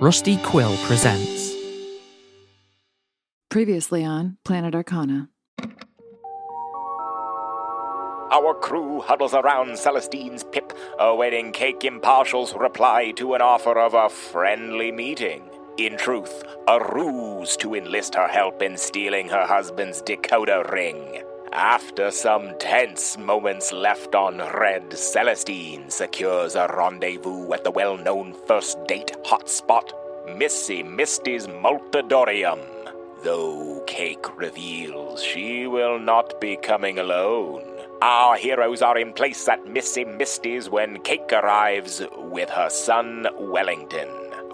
Rusty Quill presents. Previously on Planet Arcana. Our crew huddles around Celestine's pip, awaiting Cake Impartial's reply to an offer of a friendly meeting. In truth, a ruse to enlist her help in stealing her husband's decoder ring. After some tense moments left on red, Celestine secures a rendezvous at the well known first date hotspot, Missy Misty's Multidorium. Though Cake reveals she will not be coming alone. Our heroes are in place at Missy Misty's when Cake arrives with her son Wellington.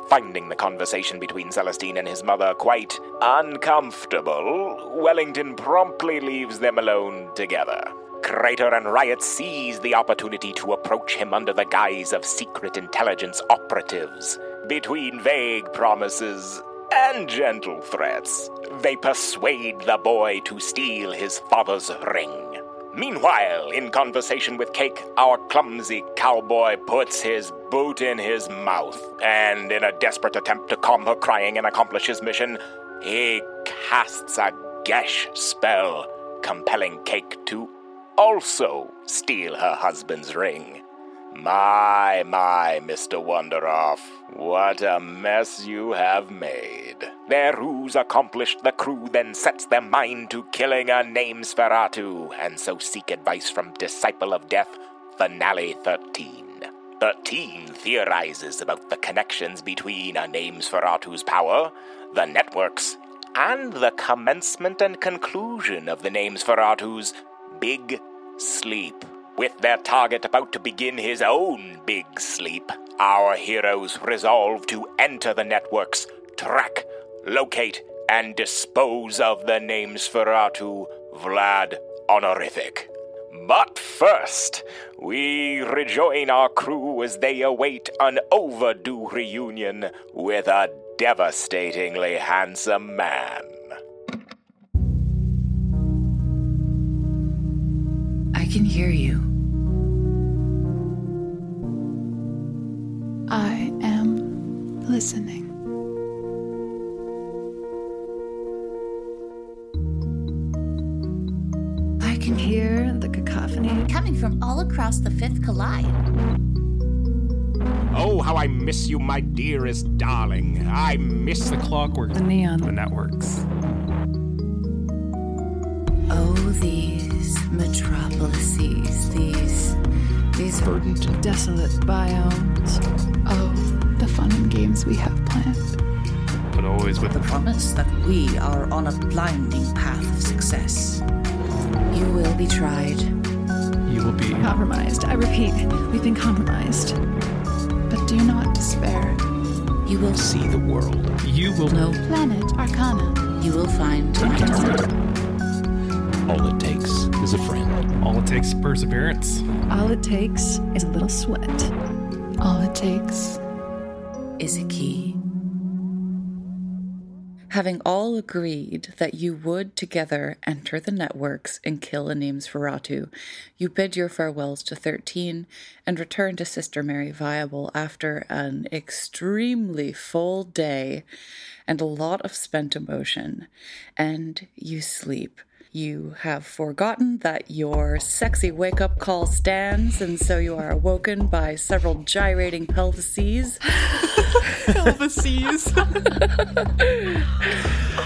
Finding the conversation between Celestine and his mother quite uncomfortable, Wellington promptly leaves them alone together. Crater and Riot seize the opportunity to approach him under the guise of secret intelligence operatives. Between vague promises and gentle threats, they persuade the boy to steal his father's ring. Meanwhile, in conversation with Cake, our clumsy cowboy puts his boot in his mouth, and in a desperate attempt to calm her crying and accomplish his mission, he casts a Gesh spell, compelling Cake to also steal her husband's ring. My, my, Mr. Wonderoff, what a mess you have made. Their ruse accomplished, the crew then sets their mind to killing a Namesferatu, and so seek advice from Disciple of Death, Finale 13. 13 theorizes about the connections between a Namesferatu's power, the networks, and the commencement and conclusion of the Namesferatu's big sleep. With their target about to begin his own big sleep, our heroes resolve to enter the networks, track, locate, and dispose of the Namesferatu, Vlad, Honorific. But first, we rejoin our crew as they await an overdue reunion with a devastatingly handsome man. My dearest darling. I miss The clockwork. The neon. The networks. Oh, these metropolises, these. These Verdant. desolate biomes. Oh, the fun and games we have planned. But always with the promise that we are on a blinding path of success. You will be tried. you will be. Compromised. I repeat, we've been compromised. But do not despair. You will see the world. You will know. Planet Arcana. You will find. All it takes is a friend. All it takes is perseverance. All it takes is a little sweat. All it takes. Is a key. Having all agreed that you would together enter the networks and kill a Namesferatu, you bid your farewells to 13 and return to Sister Mary Viable after an extremely full day and a lot of spent emotion. And you sleep. You have forgotten that your sexy wake up call stands, and so you are awoken by several gyrating pelvises. Pelvises.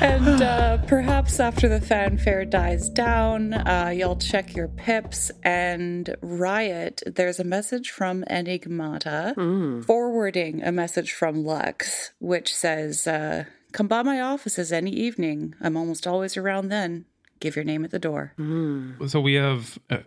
And uh, perhaps after the fanfare dies down, uh, you'll check your pips and riot. There's a message from Enigmata forwarding a message from Lux, which says, uh, Come by my offices any evening. I'm almost always around then. Give your name at the door. So we have. Uh,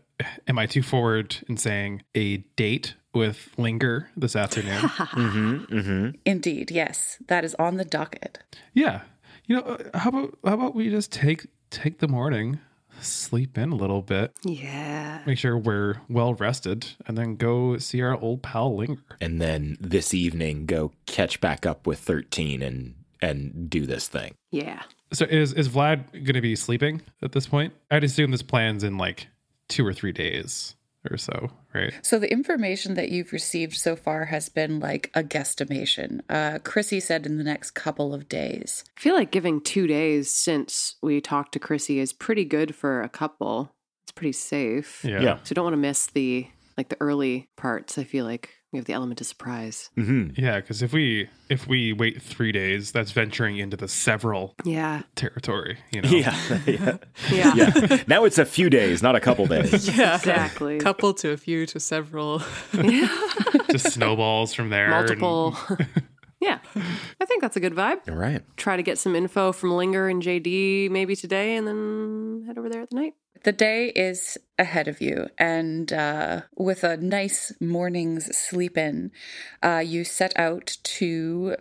am I too forward in saying a date with Linger this afternoon? Indeed, yes, that is on the docket. yeah. You know, uh, how about how about we just take take the morning, sleep in a little bit, yeah. make sure we're well rested, and then go see our old pal Linger. and then this evening go catch back up with 13 and and do this thing. Yeah. So is is Vlad going to be sleeping at this point? I'd assume this plan's in like two or three days. Or so, right? So the information that you've received so far has been like a guesstimation. Uh, Chrissy said in the next couple of days. I feel like giving two days since we talked to Chrissy is pretty good for a couple. It's pretty safe. Yeah. Yeah. So you don't want to miss the like the early parts. I feel like we have the element of surprise. hmm Yeah, because if we if we wait three days, that's venturing into the several Yeah. territory. You know, Yeah. yeah. Yeah. Yeah. Now it's a few days, not a couple days. Yeah. Exactly. Couple to a few to several. yeah. just snowballs from there. and- Multiple. yeah. I think that's a good vibe. All right. Try to get some info from Linger and JD maybe today and then head over there at the night. The day is ahead of you, and uh, with a nice morning's sleep in, uh, you set out to.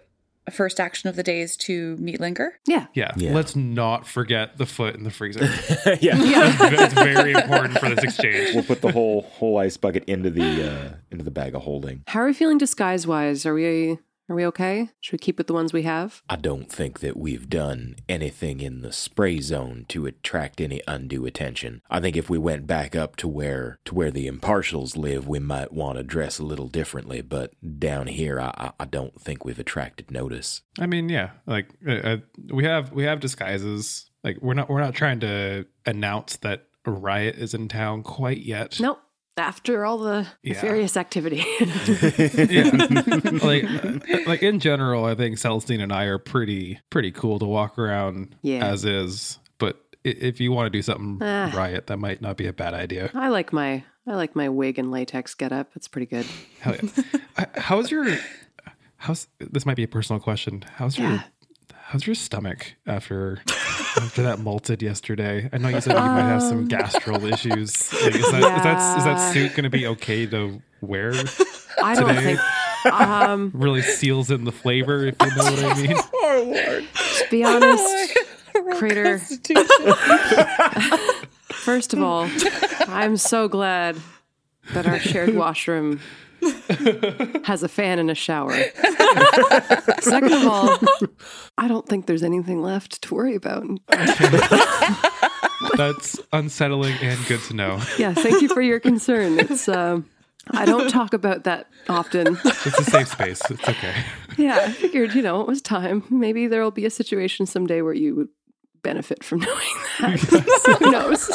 First action of the day is to meet Linger. Yeah. yeah. Yeah. Let's not forget the foot in the freezer. yeah. That's very important for this exchange. We'll put the whole whole ice bucket into the uh, into the bag of holding. How are we feeling disguise wise? Are we are we okay? Should we keep with the ones we have? I don't think that we've done anything in the spray zone to attract any undue attention. I think if we went back up to where to where the impartials live, we might want to dress a little differently. But down here, I, I- I don't think we've attracted notice. I mean, yeah, like uh, uh, we have we have disguises. Like we're not we're not trying to announce that a riot is in town quite yet. Nope. After all the Yeah. nefarious activity. yeah. like like in general, I think Celestine and I are pretty pretty cool to walk around Yeah. as is. But if you want to do something Ah. riot, that might not be a bad idea. I like my I like my wig and latex getup. It's pretty good. Hell yeah. How's your how's this might be a personal question. How's your how's your stomach after after that malted yesterday? I know you said you might have some gastral issues. Like, is that is that is that Yeah. suit going to be okay to wear? I don't Today? think um Really seals in the flavor, if you know what I mean. lord to be honest, Crater. First of all, I'm so glad that our shared washroom has a fan and a shower. Second of all, I don't think there's anything left to worry about. That's unsettling and good to know. Yeah, thank you for your concern. It's um I don't talk about that often. It's a safe space. It's okay. Yeah, I figured, you know, it was time. Maybe there will be a situation someday where you would benefit from knowing that. Who knows?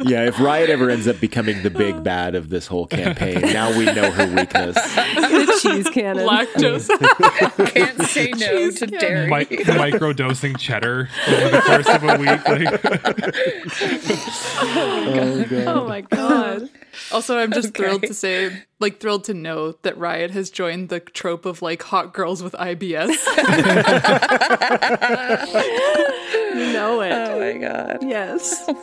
Yeah, if Riot ever ends up becoming the big oh. bad of this whole campaign, now we know her weakness. Get a cheese cannon. Lactose. Can't say no to dairy. Mi- micro dosing cheddar over the course of a week. Like, oh, oh my god. Also, I'm just Okay. thrilled to say, like, thrilled to know that Riot has joined the trope of like hot girls with IBS. You know it. Oh my god. Yes.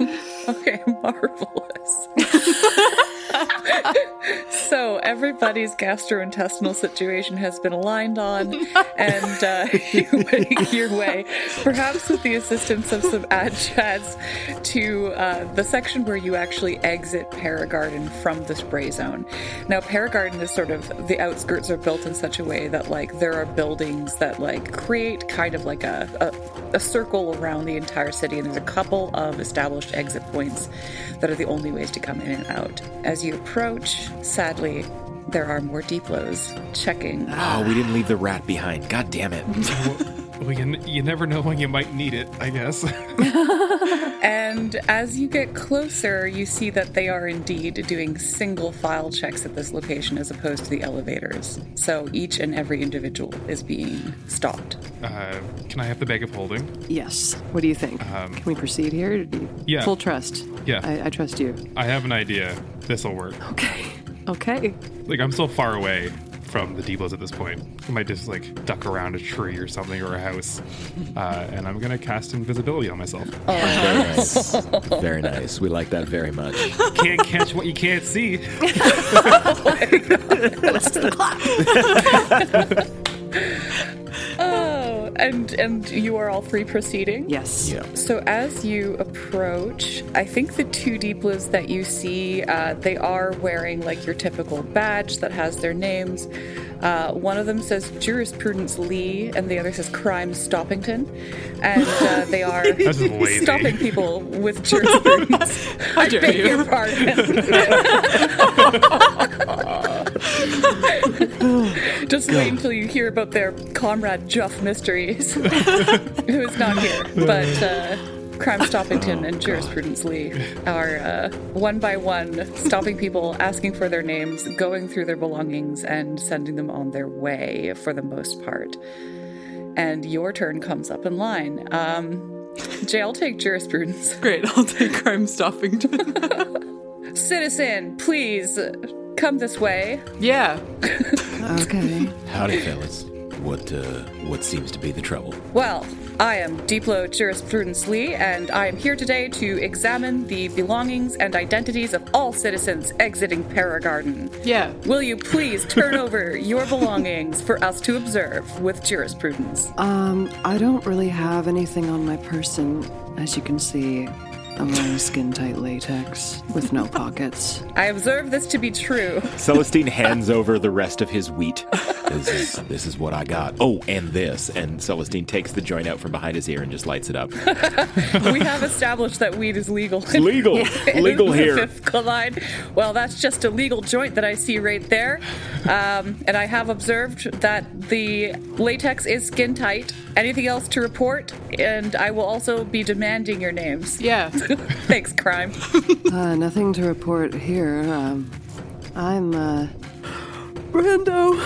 Okay, marvelous. so everybody's gastrointestinal situation has been aligned on, and uh, you make your way, perhaps with the assistance of some ad to uh, the section where you actually exit Paragarden from the spray zone. Now, Paragarden is sort of the outskirts are built in such a way that like there are buildings that like create kind of like a, a, a circle around the entire city, and there's a couple of established exit points that are the only ways to come in and out. As you approach, sadly, there are more Deeplos checking. Oh, we didn't leave the rat behind. God damn it. well, you, you never know when you might need it, I guess. And as you get closer, you see that they are indeed doing single file checks at this location as opposed to the elevators. So each and every individual is being stopped. Uh, can I have the bag of holding? Yes. What do you think? Can we proceed here? Yeah. Full trust. Yeah. I, I trust you. I have an idea. This will work. Okay. Okay. Like, I'm so far away from the depots at this point. I might just, like, duck around a tree or something or a house. Uh, and I'm going to cast invisibility on myself. Very nice. Very nice. We like that very much. Can't catch what you can't see. Oh, and and you are all three proceeding. Yes. Yeah. So as you approach, I think the two Deeplos that you see, uh, they are wearing like your typical badge that has their names, Uh, one of them says Jurisprudence Lee, and the other says Crime Stoppington. And uh, they are That's just lazy. stopping people with jurisprudence. I dare beg you. your pardon. Just wait until you hear about their comrade Juff Mysteries, who is not here. But uh, Crime Stoppington and Jurisprudence Lee are uh, one by one stopping people, asking for their names, going through their belongings, and sending them on their way for the most part. And your turn comes up in line. Um, Jay, I'll take Jurisprudence. Great, I'll take Crime Stopping. Citizen, please come this way. yeah. Okay. Howdy, fellas. What uh, what seems to be the trouble? Well, I am Diplo Jurisprudence Lee, and I am here today to examine the belongings and identities of all citizens exiting Paragarden. Yeah. Will you please turn over your belongings for us to observe with jurisprudence? Um, I don't really have anything on my person. As you can see, I'm wearing skin tight latex with no pockets. I observe this to be true. Celestine hands over the rest of his wheat. This is this is what I got. Oh, and this. And Celestine takes the joint out from behind his ear and just lights it up. We have established that weed is legal. Legal, legal here. Fifth Collide. Well, that's just a legal joint that I see right there. Um, and I have observed that the latex is skin tight. Anything else to report? And I will also be demanding your names. Yeah. Thanks, crime. Uh, nothing to report here. Um, I'm, uh, Brando.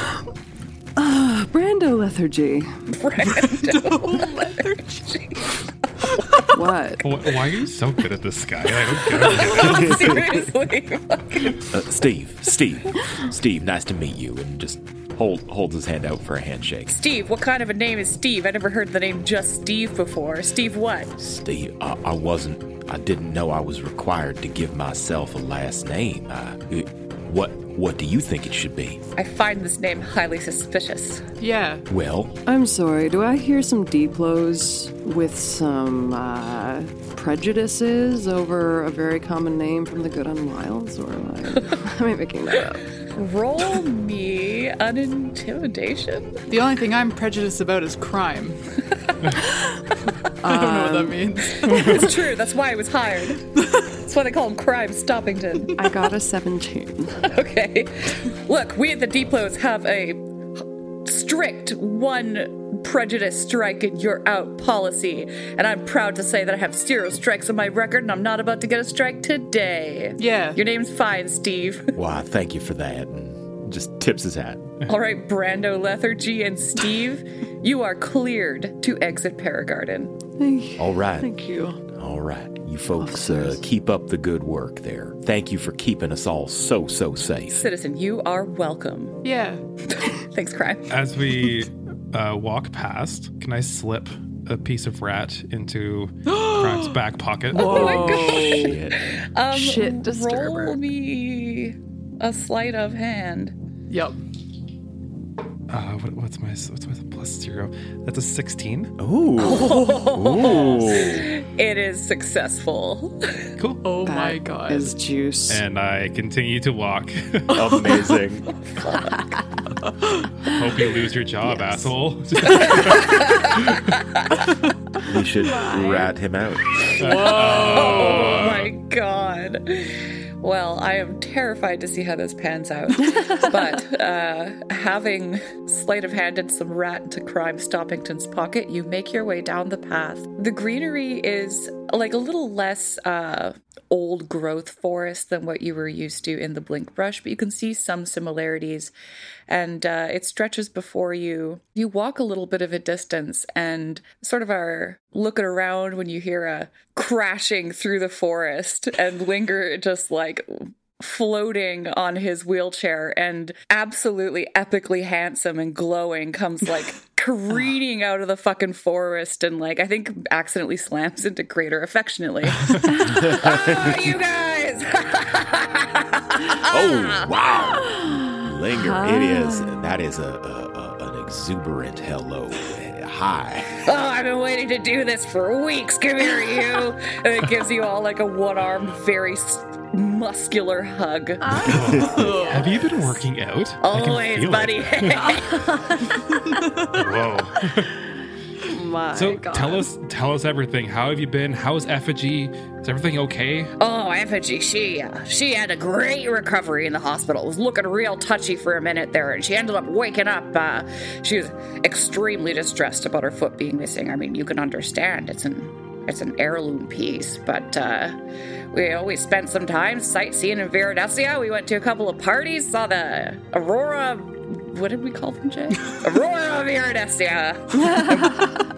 Uh, Brando Lethargy. Brando lethargy. what? Wh- Why are you so good at this guy? I don't get it. Seriously. Uh, Steve, Steve, Steve. Nice to meet you. And just hold holds his hand out for a handshake. Steve, what kind of a name is Steve? I never heard the name just Steve before. Steve what? Steve, I, I wasn't. I didn't know I was required to give myself a last name. Uh, it- what What do you think it should be? I find this name highly suspicious. Yeah. Well, I'm sorry, do I hear some deplos with some uh, prejudices over a very common name from the Good on Wilds? Or am I, am I making that up? Roll me an intimidation. The only thing I'm prejudiced about is crime. I don't know what that means. Um, it's true. That's why I was hired. That's why they call him Crime Stoppington. I got a 17. Okay. Look, we at the Deplos have a strict one prejudice strike and you're out policy. And I'm proud to say that I have zero strikes on my record and I'm not about to get a strike today. Yeah. Your name's fine, Steve. wow, thank you for that. And just tips his hat. All right, Brando Lethargy and Steve, you are cleared to exit Paragarden. Thank, All right. thank you. All right. You folks uh, keep up the good work there. Thank you for keeping us all so, so safe. Citizen, you are welcome. Yeah. Thanks, Crime. As we uh, walk past, can I slip a piece of rat into Crime's back pocket? Oh my god. Shit. Um, Shit roll me a sleight of hand. Yep. Uh, what, what's my what's my plus zero? That's a sixteen. Ooh. Ooh. It is successful. Cool. Oh my That god. Is juice. And I continue to walk. Amazing. Hope you lose your job, asshole. we should rat him out. Oh my god. Well, I am terrified to see how this pans out. but uh, having sleight of handed some rat into Crime Stoppington's pocket, you make your way down the path. The greenery is like a little less uh, old growth forest than what you were used to in the Blink Brush, but you can see some similarities. And uh, it stretches before you. You walk a little bit of a distance and sort of are looking around when you hear a crashing through the forest and linger just like floating on his wheelchair and absolutely epically handsome and glowing comes like careening out of the fucking forest and like I think accidentally slams into Crater affectionately. ah, you guys! Oh, wow. Linger. It is. That is a, a, a an exuberant hello. Hi. oh, I've been waiting to do this for weeks. Come here, you. And it gives you all like a one armed, very muscular hug. Oh. Have you been working out? Always, buddy. Whoa. My So God. tell us, tell us everything. How have you been? How's effigy? Is everything okay? oh, Effigy, she uh, she had a great recovery in the hospital. It was looking real touchy for a minute there, and she ended up waking up. Uh, she was extremely distressed about her foot being missing. I mean, you can understand. It's an it's an heirloom piece, but uh, we always spent some time sightseeing in Viridesia. We went to a couple of parties, saw the Aurora. What did we call them, Jay? Aurora of Viridesia.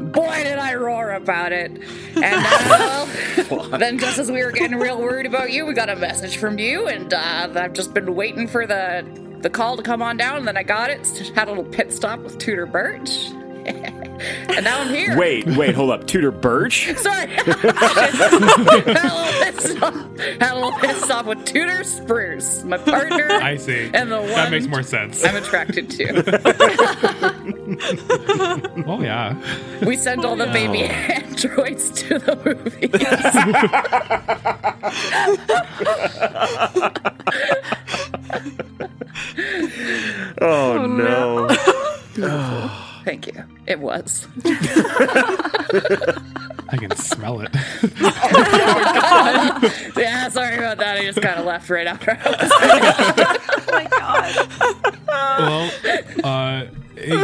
Boy, did I roar about it. And uh, well, then, just as we were getting real worried about you, we got a message from you, and uh, I've just been waiting for the the call to come on down. And then I got it. Had a little pit stop with Tudor Birch, and now I'm here. Wait, wait, hold up. Tudor Birch? Sorry. had, a little pit stop, had a little pit stop with Tudor Spruce, my partner. I see. And the one that makes more sense. I'm attracted to. oh yeah. We send all the baby oh. androids to the movies. Oh, oh, no. Thank you. It was. I can smell it. Yeah, sorry about that. I just kind of left right after. I was well, uh,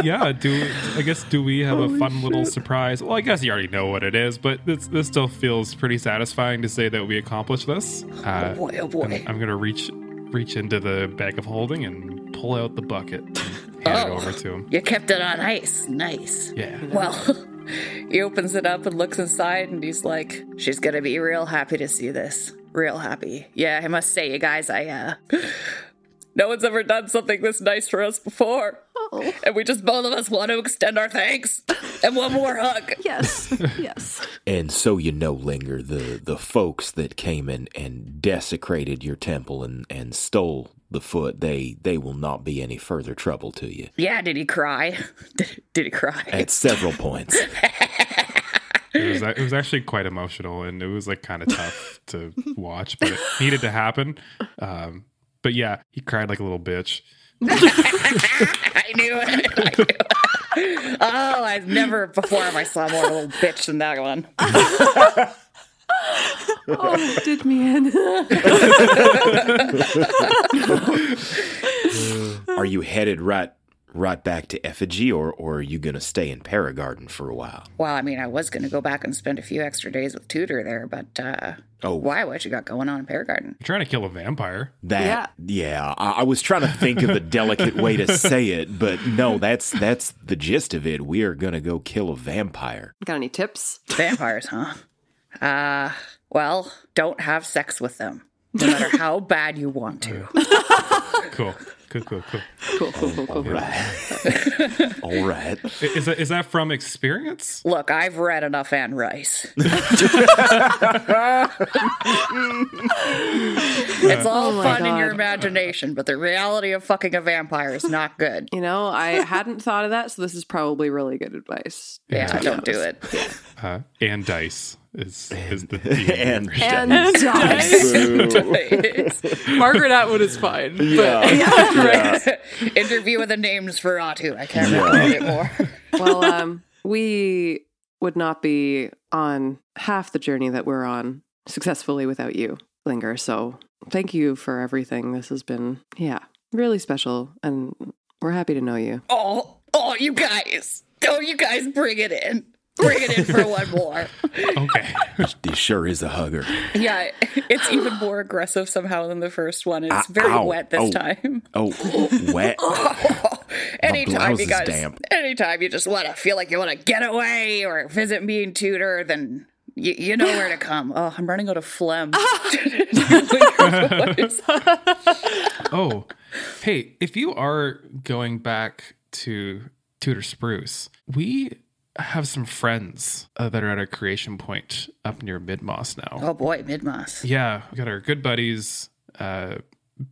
yeah. Do I guess do we have a fun little surprise? Well, I guess you already know what it is, but this this still feels pretty satisfying to say that we accomplished this. Uh, oh boy, oh boy. I'm, I'm gonna reach reach into the bag of holding and pull out the bucket and hand it Oh. over to him. You kept it on ice. Nice. Yeah. Well, he opens it up and looks inside, and he's like, "She's gonna be real happy to see this. Real happy. Yeah, I must say, you guys, I uh, no one's ever done something this nice for us before, and we just both of us want to extend our thanks and one more hug. Yes. Yes. And so you know, Linger, the, the folks that came in and desecrated your temple and, and stole the foot, they they will not be any further trouble to you. Yeah, did he cry? Did, did he cry? At several points. It was it was actually quite emotional and it was like kind of tough to watch, but it needed to happen. Um, but yeah, he cried like a little bitch. I knew it. I knew it. Oh, I've never before have I saw more of a little bitch than that one. Oh, it did me in. Are you headed right right back to Effigy or, or are you gonna stay in Paragarden for a while? Well, I mean, I was going to go back and spend a few extra days with Tudor there, but uh, Oh. why? What you got going on in Paragarden? You're trying to kill a vampire. That yeah, I, I was trying to think of a delicate way to say it, but no, that's that's the gist of it. We are gonna go kill a vampire. Got any tips? Vampires, huh? Uh, well, don't have sex with them, no matter how bad you want to. Cool. Cool, cool, cool. Cool, cool, cool, cool. Right. All right. Is that is that from experience? Look, I've read enough Anne Rice. it's all my fun in your imagination, but the reality of fucking a vampire is not good. You know, I hadn't thought of that, so this is probably really good advice. Yeah, Yeah. don't do it. Uh, and dice is is the And And Boo. Margaret Atwood is fine. But yeah. Interview with the Namesferatu. I can't recommend it more. well, um, we would not be on half the journey that we're on successfully without you, Linger. So thank you for everything. This has been, yeah, really special, and we're happy to know you. Oh, oh, you guys. Oh, you guys bring it in. Bring it in for one more. okay. He sure is a hugger. Yeah, it's even more aggressive somehow than the first one. It's ah, very Ow. wet this Oh. time. Oh, wet. anytime you guys, damp. anytime you just want to feel like you want to get away or visit me and Tudor, then you, you know where to come. Oh, I'm running out of phlegm. Oh, hey, if you are going back to Tudor Spruce, we have some friends uh, that are at a creation point up near Midmoss now. oh boy, Midmoss. Yeah, we got our good buddies, uh,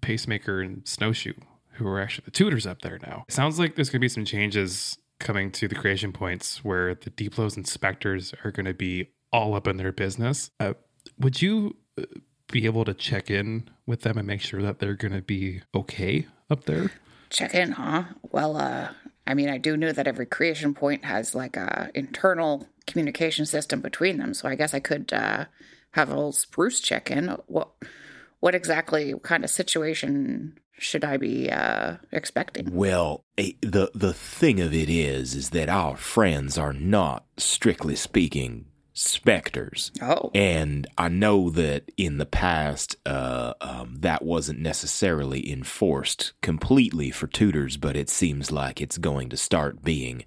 Pacemaker and Snowshoe, who are actually the tutors up there now. It sounds like there's going to be some changes coming to the creation points where the Deeplo's inspectors are going to be all up in their business. Uh, would you uh, be able to check in with them and make sure that they're going to be okay up there? Check in, huh? Well, uh, I mean, I do know that every creation point has like a internal communication system between them, so I guess I could uh, have a little spruce check in. What, what exactly what kind of situation should I be uh, expecting? Well, the the thing of it is, is that our friends are not, strictly speaking, specters. Oh, And I know that in the past, uh, um, that wasn't necessarily enforced completely for tutors, but it seems like it's going to start being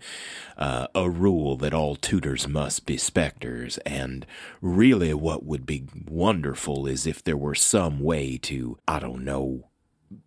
uh, a rule that all tutors must be specters. And really, what would be wonderful is if there were some way to, I don't know,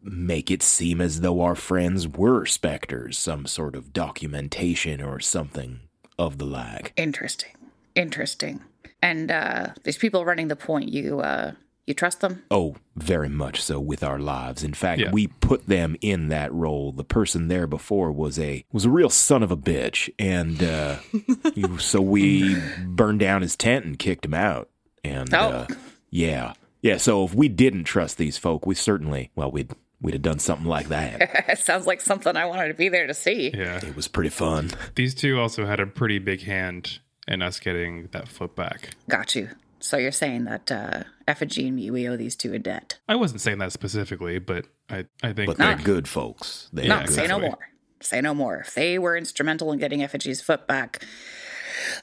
make it seem as though our friends were specters, some sort of documentation or something of the like. interesting, interesting. And uh, these people running the point, you uh, you trust them? Oh, very much so with our lives. In fact, Yeah. we put them in that role. The person there before was a was a real son of a bitch, and uh, so we burned down his tent and kicked him out. And Oh. uh, yeah, yeah. So if we didn't trust these folk, we certainly well we'd we'd have done something like that. it sounds like something I wanted to be there to see. Yeah. it was pretty fun. These two also had a pretty big hand in us getting that foot back. Got you. So you're saying that uh, Effigy and me, we owe these two a debt? I wasn't saying that specifically, but I, I think But they're good folks. They're No, good say no more. Say no more. If they were instrumental in getting Effigy's foot back,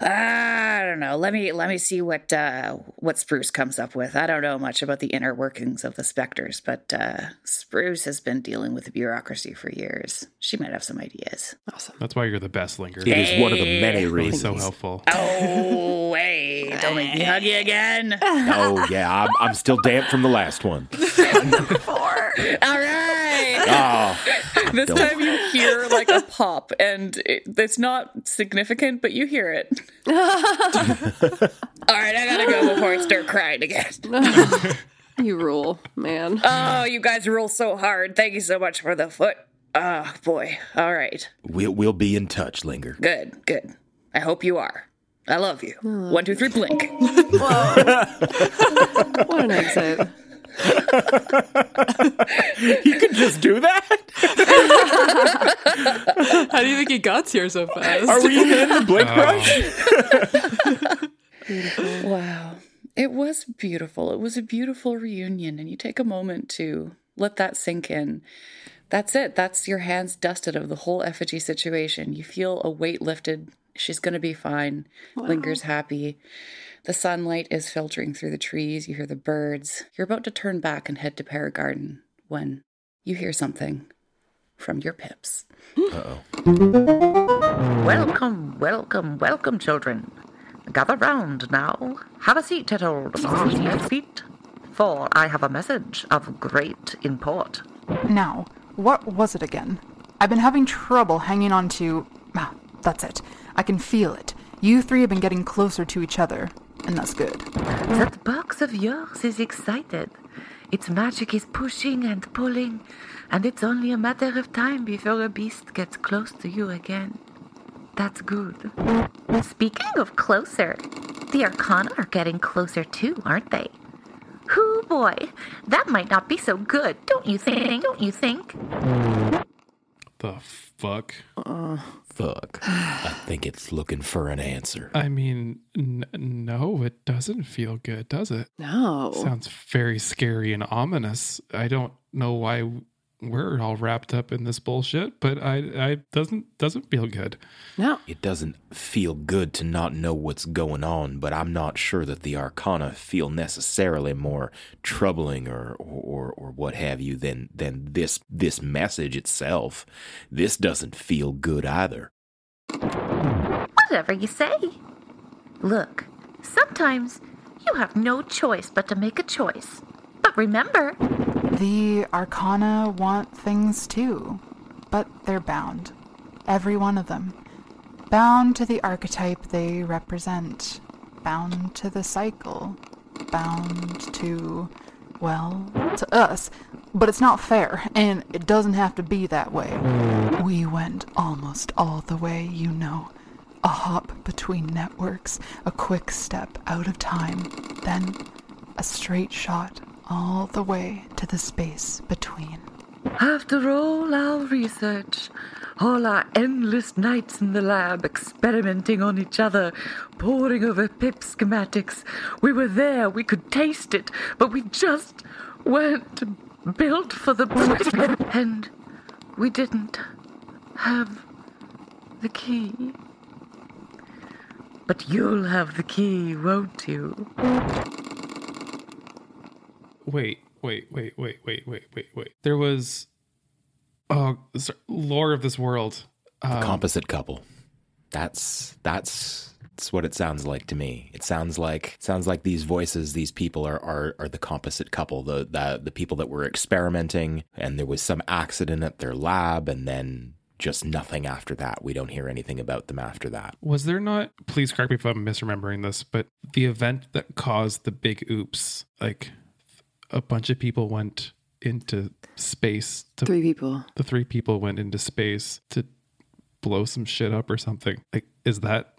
I don't know. Let me let me see what uh, what Spruce comes up with. I don't know much about the inner workings of the specters, but uh, Spruce has been dealing with the bureaucracy for years. She might have some ideas. Awesome. that's why you're the best linger. It is one of the many Really reasons. so helpful. Oh wait! Don't make me hug you again. Oh yeah, I'm, I'm still damp from the last one. All right. Oh, This don't- time you hear like a pop, and it, it's not significant, but you hear it. All right, I gotta go before I start crying again. You rule, man. Oh, you guys rule so hard. Thank you so much for the foot. Oh, boy. All right. we'll we'll be in touch, Linger. Good, good. I hope you are. I love you. Oh. One, two, three, blink. What an exit. You can just do that. How do you think he got here so fast? Are we in the blink oh. rush? Wow. It was beautiful. It was a beautiful reunion, and you take a moment to let that sink in. That's it. That's your hands dusted of the whole effigy situation. You feel a weight lifted. She's going to be fine. Linger's happy. The sunlight is filtering through the trees. You hear the birds. You're about to turn back and head to Paragarden when you hear something from your pips. Welcome, welcome, welcome, children. Gather round now. Have a seat at old Martin's feet, for I have a message of great import. Now, what was it again? I've been having trouble hanging on to. Ah, that's it. I can feel it. You three have been getting closer to each other, and that's good. That box of yours is excited. Its magic is pushing and pulling, and it's only a matter of time before a beast gets close to you again. That's good. Speaking of closer, the Arcana are getting closer too, aren't they? Hoo boy, that might not be so good, don't you think? Don't you think? The fuck? Uh-uh. Fuck. I think it's looking for an answer. I mean, n- no, it doesn't feel good, does it? No. Sounds very scary and ominous. I don't know why we're all wrapped up in this bullshit, but I, I doesn't doesn't feel good. No. It doesn't feel good to not know what's going on, but I'm not sure that the Arcana feel necessarily more troubling or or, or what have you than than this this message itself. This doesn't feel good either. Whatever you say. Look, sometimes you have no choice but to make a choice. But remember, The Arcana want things too, but they're bound. Every one of them. Bound to the archetype they represent, bound to the cycle, bound to, well, to us. But it's not fair, and it doesn't have to be that way. We went almost all the way, you know. A hop between networks, a quick step out of time, then a straight shot all the way to the space between. After all our research, all our endless nights in the lab experimenting on each other, poring over PIP schematics, we were there, we could taste it, but we just weren't built for the. And we didn't have the key. But you'll have the key, won't you? Wait, wait, wait, wait, wait, wait, wait, wait. There was oh sorry, lore of this world. Um, Composite couple. That's that's that's what it sounds like to me. It sounds like it sounds like these voices, these people are are, are the composite couple, the, the the people that were experimenting, and there was some accident at their lab, and then just nothing after that. We don't hear anything about them after that. Was there not? Please correct me if I'm misremembering this, but the event that caused the big oops, like a bunch of people went into space. To, Three people. The three people went into space to blow some shit up or something. Like, is that?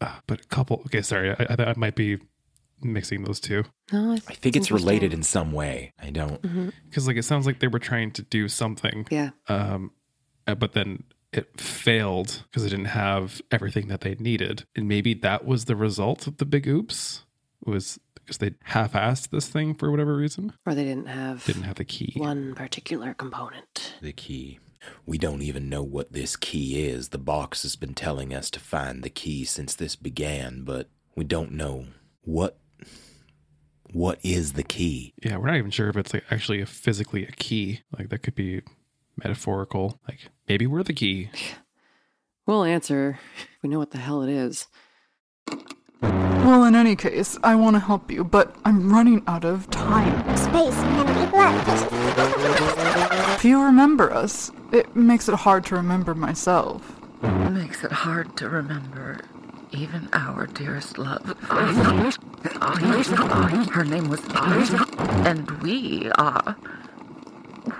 Uh, but a couple. Okay, sorry, I, I, I might be mixing those two. No, I think it's related in some way. I don't. because like it sounds like they were trying to do something Yeah. um uh, but then it failed because it didn't have everything that they needed and maybe that was the result of the big oops was because they half-assed this thing for whatever reason Or they didn't have didn't have the key one particular component. The key. We don't even know what this key is. The box has been telling us to find the key since this began, but we don't know what what is the key. yeah we're not even sure if it's like actually a physically a key like that could be metaphorical like maybe we're the key We'll answer if we know what the hell it is. Well, in any case, I want to help you, but I'm running out of time. Space and we left. If you remember us, it makes it hard to remember myself. It Makes it hard to remember even our dearest love. I. Her name was I. and we are.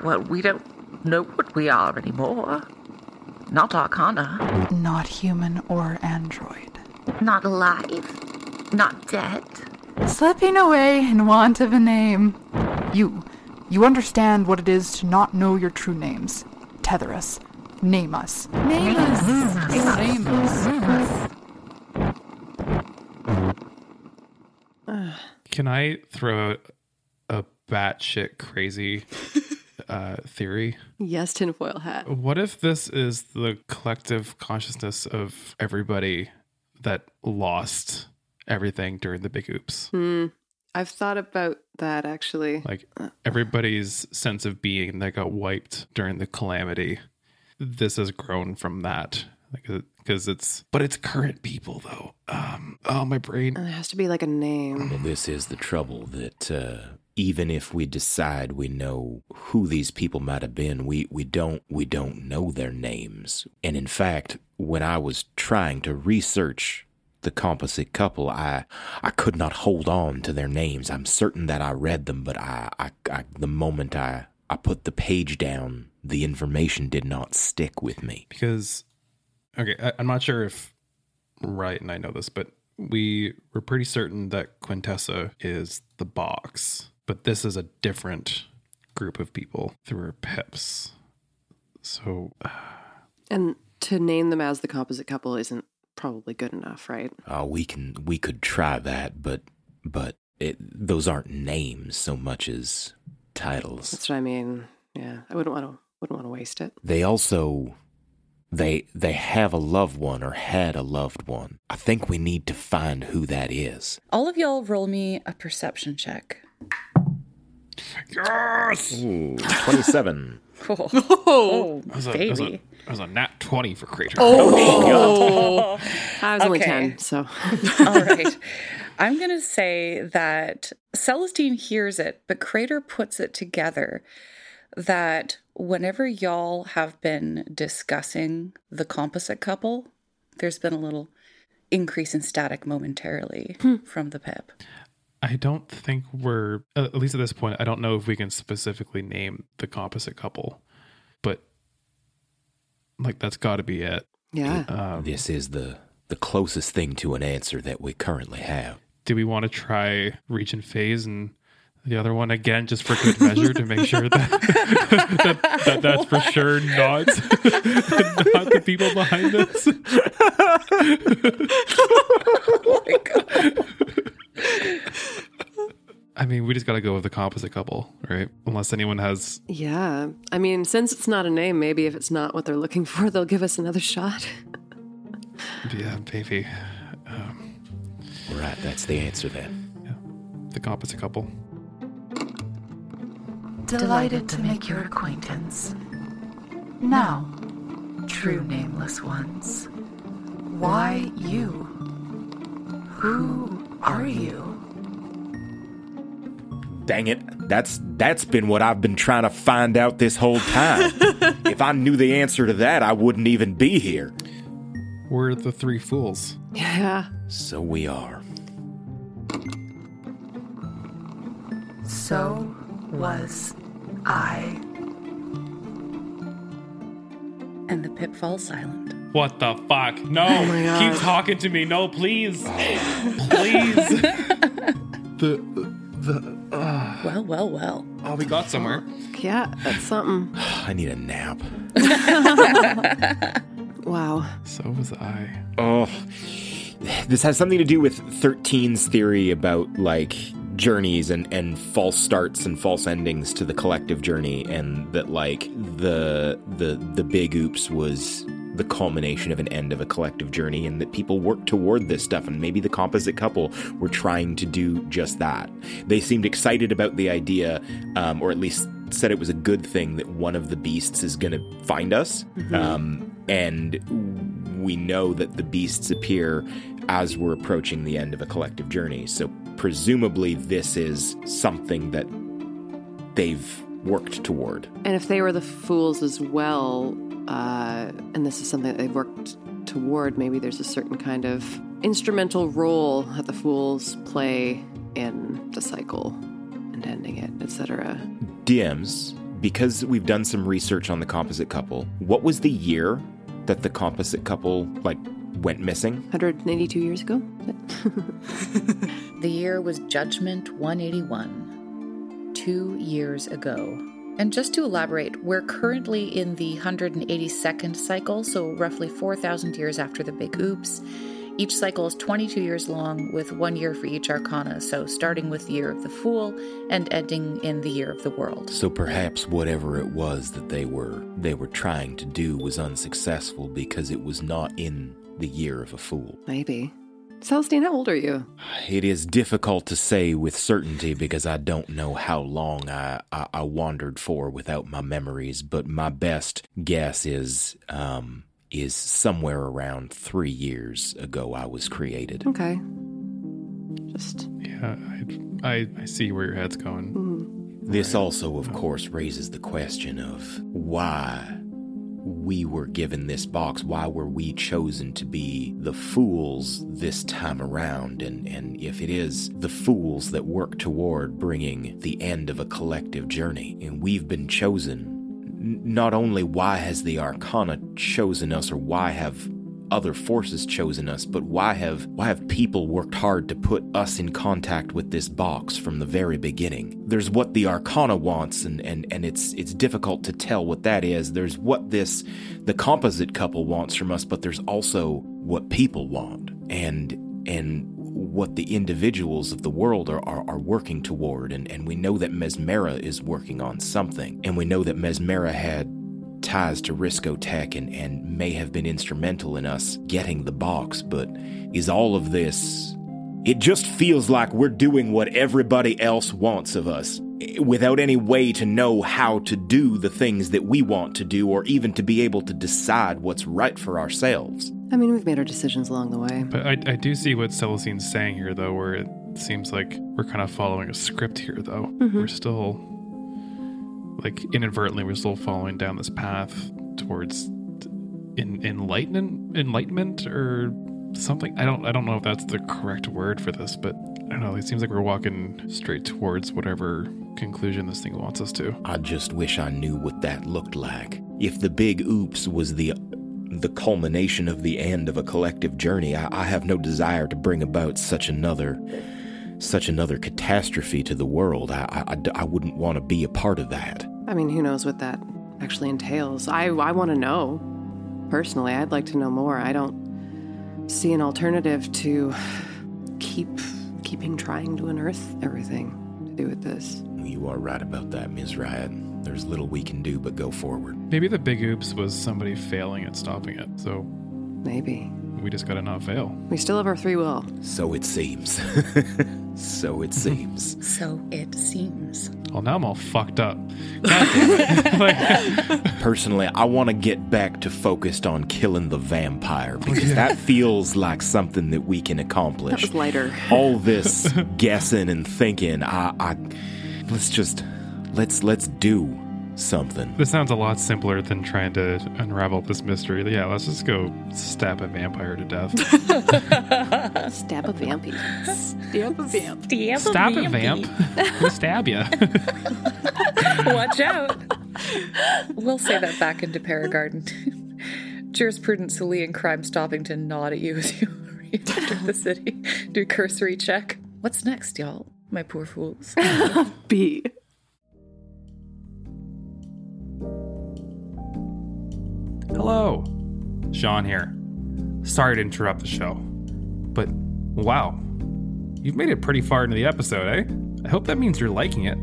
Well, we don't know what we are anymore. Not Arcana. Not human or android. Not alive. Not dead. Slipping away in want of a name. You. You understand what it is to not know your true names. Tether us. Name us. Name us. Name us. can i throw out a batshit crazy uh theory Yes, tinfoil hat. What if this is the collective consciousness of everybody that lost everything during the big oops? Hmm. I've thought about that actually. Like everybody's sense of being that got wiped during the calamity. This has grown from that. Like, because it's, but it's current people though. Um, oh, my brain. And there has to be like a name. Well, this is the trouble that uh, even if we decide we know who these people might have been, we, we don't we don't know their names. And in fact, when I was trying to research the composite couple, I I could not hold on to their names. I'm certain that I read them, but I, I, I the moment I I put the page down, the information did not stick with me. because okay I, i'm not sure if right and i know this but we were pretty certain that quintessa is the box but this is a different group of people through her pips so And to name them as the composite couple isn't probably good enough, right? Uh, we can we could try that, but but it, those aren't names so much as titles. That's what I mean. Yeah, I wouldn't want to wouldn't want to waste it. They also they they have a loved one or had a loved one. I think we need to find who that is. All of y'all roll me a perception check. yes Ooh, 27. Oh, Oh, that was, a, that, was a, baby. that was a nat 20 for crater oh. oh I was only ten, so All right. I'm going to say that Celestine hears it, but Crater puts it together that whenever y'all have been discussing the composite couple, there's been a little increase in static momentarily hmm. from the pip. I don't think we're at least at this point. I don't know if we can specifically name the composite couple, but like that's got to be it. yeah. Um, This is the the closest thing to an answer that we currently have. do we want to try region phase and The other one again, just for good measure, to make sure that, that, that that's for sure not not the people behind us. oh my god. I mean, we just got to go with the composite couple, right? Unless anyone has. Yeah. I mean, since it's not a name, maybe if it's not what they're looking for, they'll give us another shot. Yeah, maybe. Um, Right, that's the answer then. the composite couple. Delighted to make your acquaintance. Now, true nameless ones. Why you? Who are you? Dang it. That's that's been what I've been trying to find out this whole time. if I knew the answer to that, I wouldn't even be here. We're the three fools. Yeah. So we are. So was I. And the pip falls silent. What the fuck? No! Oh my God. Keep talking to me. No, please. please. the. The. Well, well, well. oh, we got somewhere. Yeah, that's something. I need a nap. Wow. So was I. Oh, this has something to do with 13's theory about like journeys and, and false starts and false endings to the collective journey, and that like the the the big oops was the culmination of an end of a collective journey, and that people work toward this stuff, and maybe the composite couple were trying to do just that. They seemed excited about the idea, um, or at least said it was a good thing that one of the beasts is going to find us. Um, and we know that the beasts appear as we're approaching the end of a collective journey. So presumably, this is something that they've worked toward. And if they were the fools as well, uh, and this is something that they've worked toward, maybe there's a certain kind of instrumental role that the fools play in the cycle and ending it, etc. DMs, because we've done some research on the composite couple, what was the year that the composite couple like went missing? 182 years ago? The year was Judgment 181, two years ago. And just to elaborate, we're currently in the 182nd cycle, so roughly 4,000 years after the Big Oops. Each cycle is 22 years long, with one year for each arcana, so starting with the Year of the Fool and ending in the Year of the World. So perhaps whatever it was that they were they were trying to do was unsuccessful because it was not in the year of a fool. Maybe. Celestine, how old are you? It is difficult to say with certainty because I don't know how long I, I, I wandered for without my memories, but my best guess is um, is somewhere around three years ago I was created. Okay. Just. Yeah, I, I, I see where your head's going. This also, of course, raises the question of why we were given this box. Why were we chosen to be the fools this time around? And, and if it is the fools that work toward bringing the end of a collective journey, and we've been chosen, not only why has the Arcana chosen us, or why have other forces chosen us, but why have why have people worked hard to put us in contact with this box from the very beginning? There's what the Arcana wants, and and and it's it's difficult to tell what that is. There's what this the composite couple wants from us, but there's also what people want, and and what the individuals of the world are, are, are working toward. And, and we know that Mesmera is working on something. And we know that Mesmera had ties to Risco Tech and, and may have been instrumental in us getting the box, but is all of this. It just feels like we're doing what everybody else wants of us without any way to know how to do the things that we want to do or even to be able to decide what's right for ourselves. I mean, we've made our decisions along the way. But I, I do see what Celestine's saying here, though, where it seems like we're kind of following a script here, though. Mm-hmm. We're still, like, inadvertently, we're still following down this path towards in, enlightenment, enlightenment, or something. I don't, I don't know if that's the correct word for this, but I don't know. It seems like we're walking straight towards whatever conclusion this thing wants us to. I just wish I knew what that looked like. If the big oops was the the culmination of the end of a collective journey, I, I have no desire to bring about such another such another catastrophe to the world. I, I, I wouldn't want to be a part of that. I mean, who knows what that actually entails? I, I want to know. Personally, I'd like to know more. I don't see an alternative to keep keeping trying to unearth everything to do with this. You are right about that, Ms. Riot. There's little we can do but go forward. Maybe the big oops was somebody failing at stopping it. So Maybe. We just gotta not fail. We still have our free will. So it seems. so it seems. So it seems. Well, now I'm all fucked up. God damn it. Like, Personally, I want to get back to focused on killing the vampire oh, because that feels like something that we can That accomplish. was lighter. All this guessing and thinking, I, I let's just let's let's do something. this sounds a lot simpler than trying to unravel this mystery. Yeah, let's just go stab a vampire to death. Stab a vampy. Stab a vamp. Stab a vamp. We'll stab ya. Watch out. we'll say that back into Paragarden. Jurisprudentially and Crime Stoppington nod at you as you re-enter the city. Do a cursory check. What's next, y'all? My poor fools. B. Hello, Sean here. Sorry to interrupt the show, but wow, you've made it pretty far into the episode, eh? I hope that means you're liking it.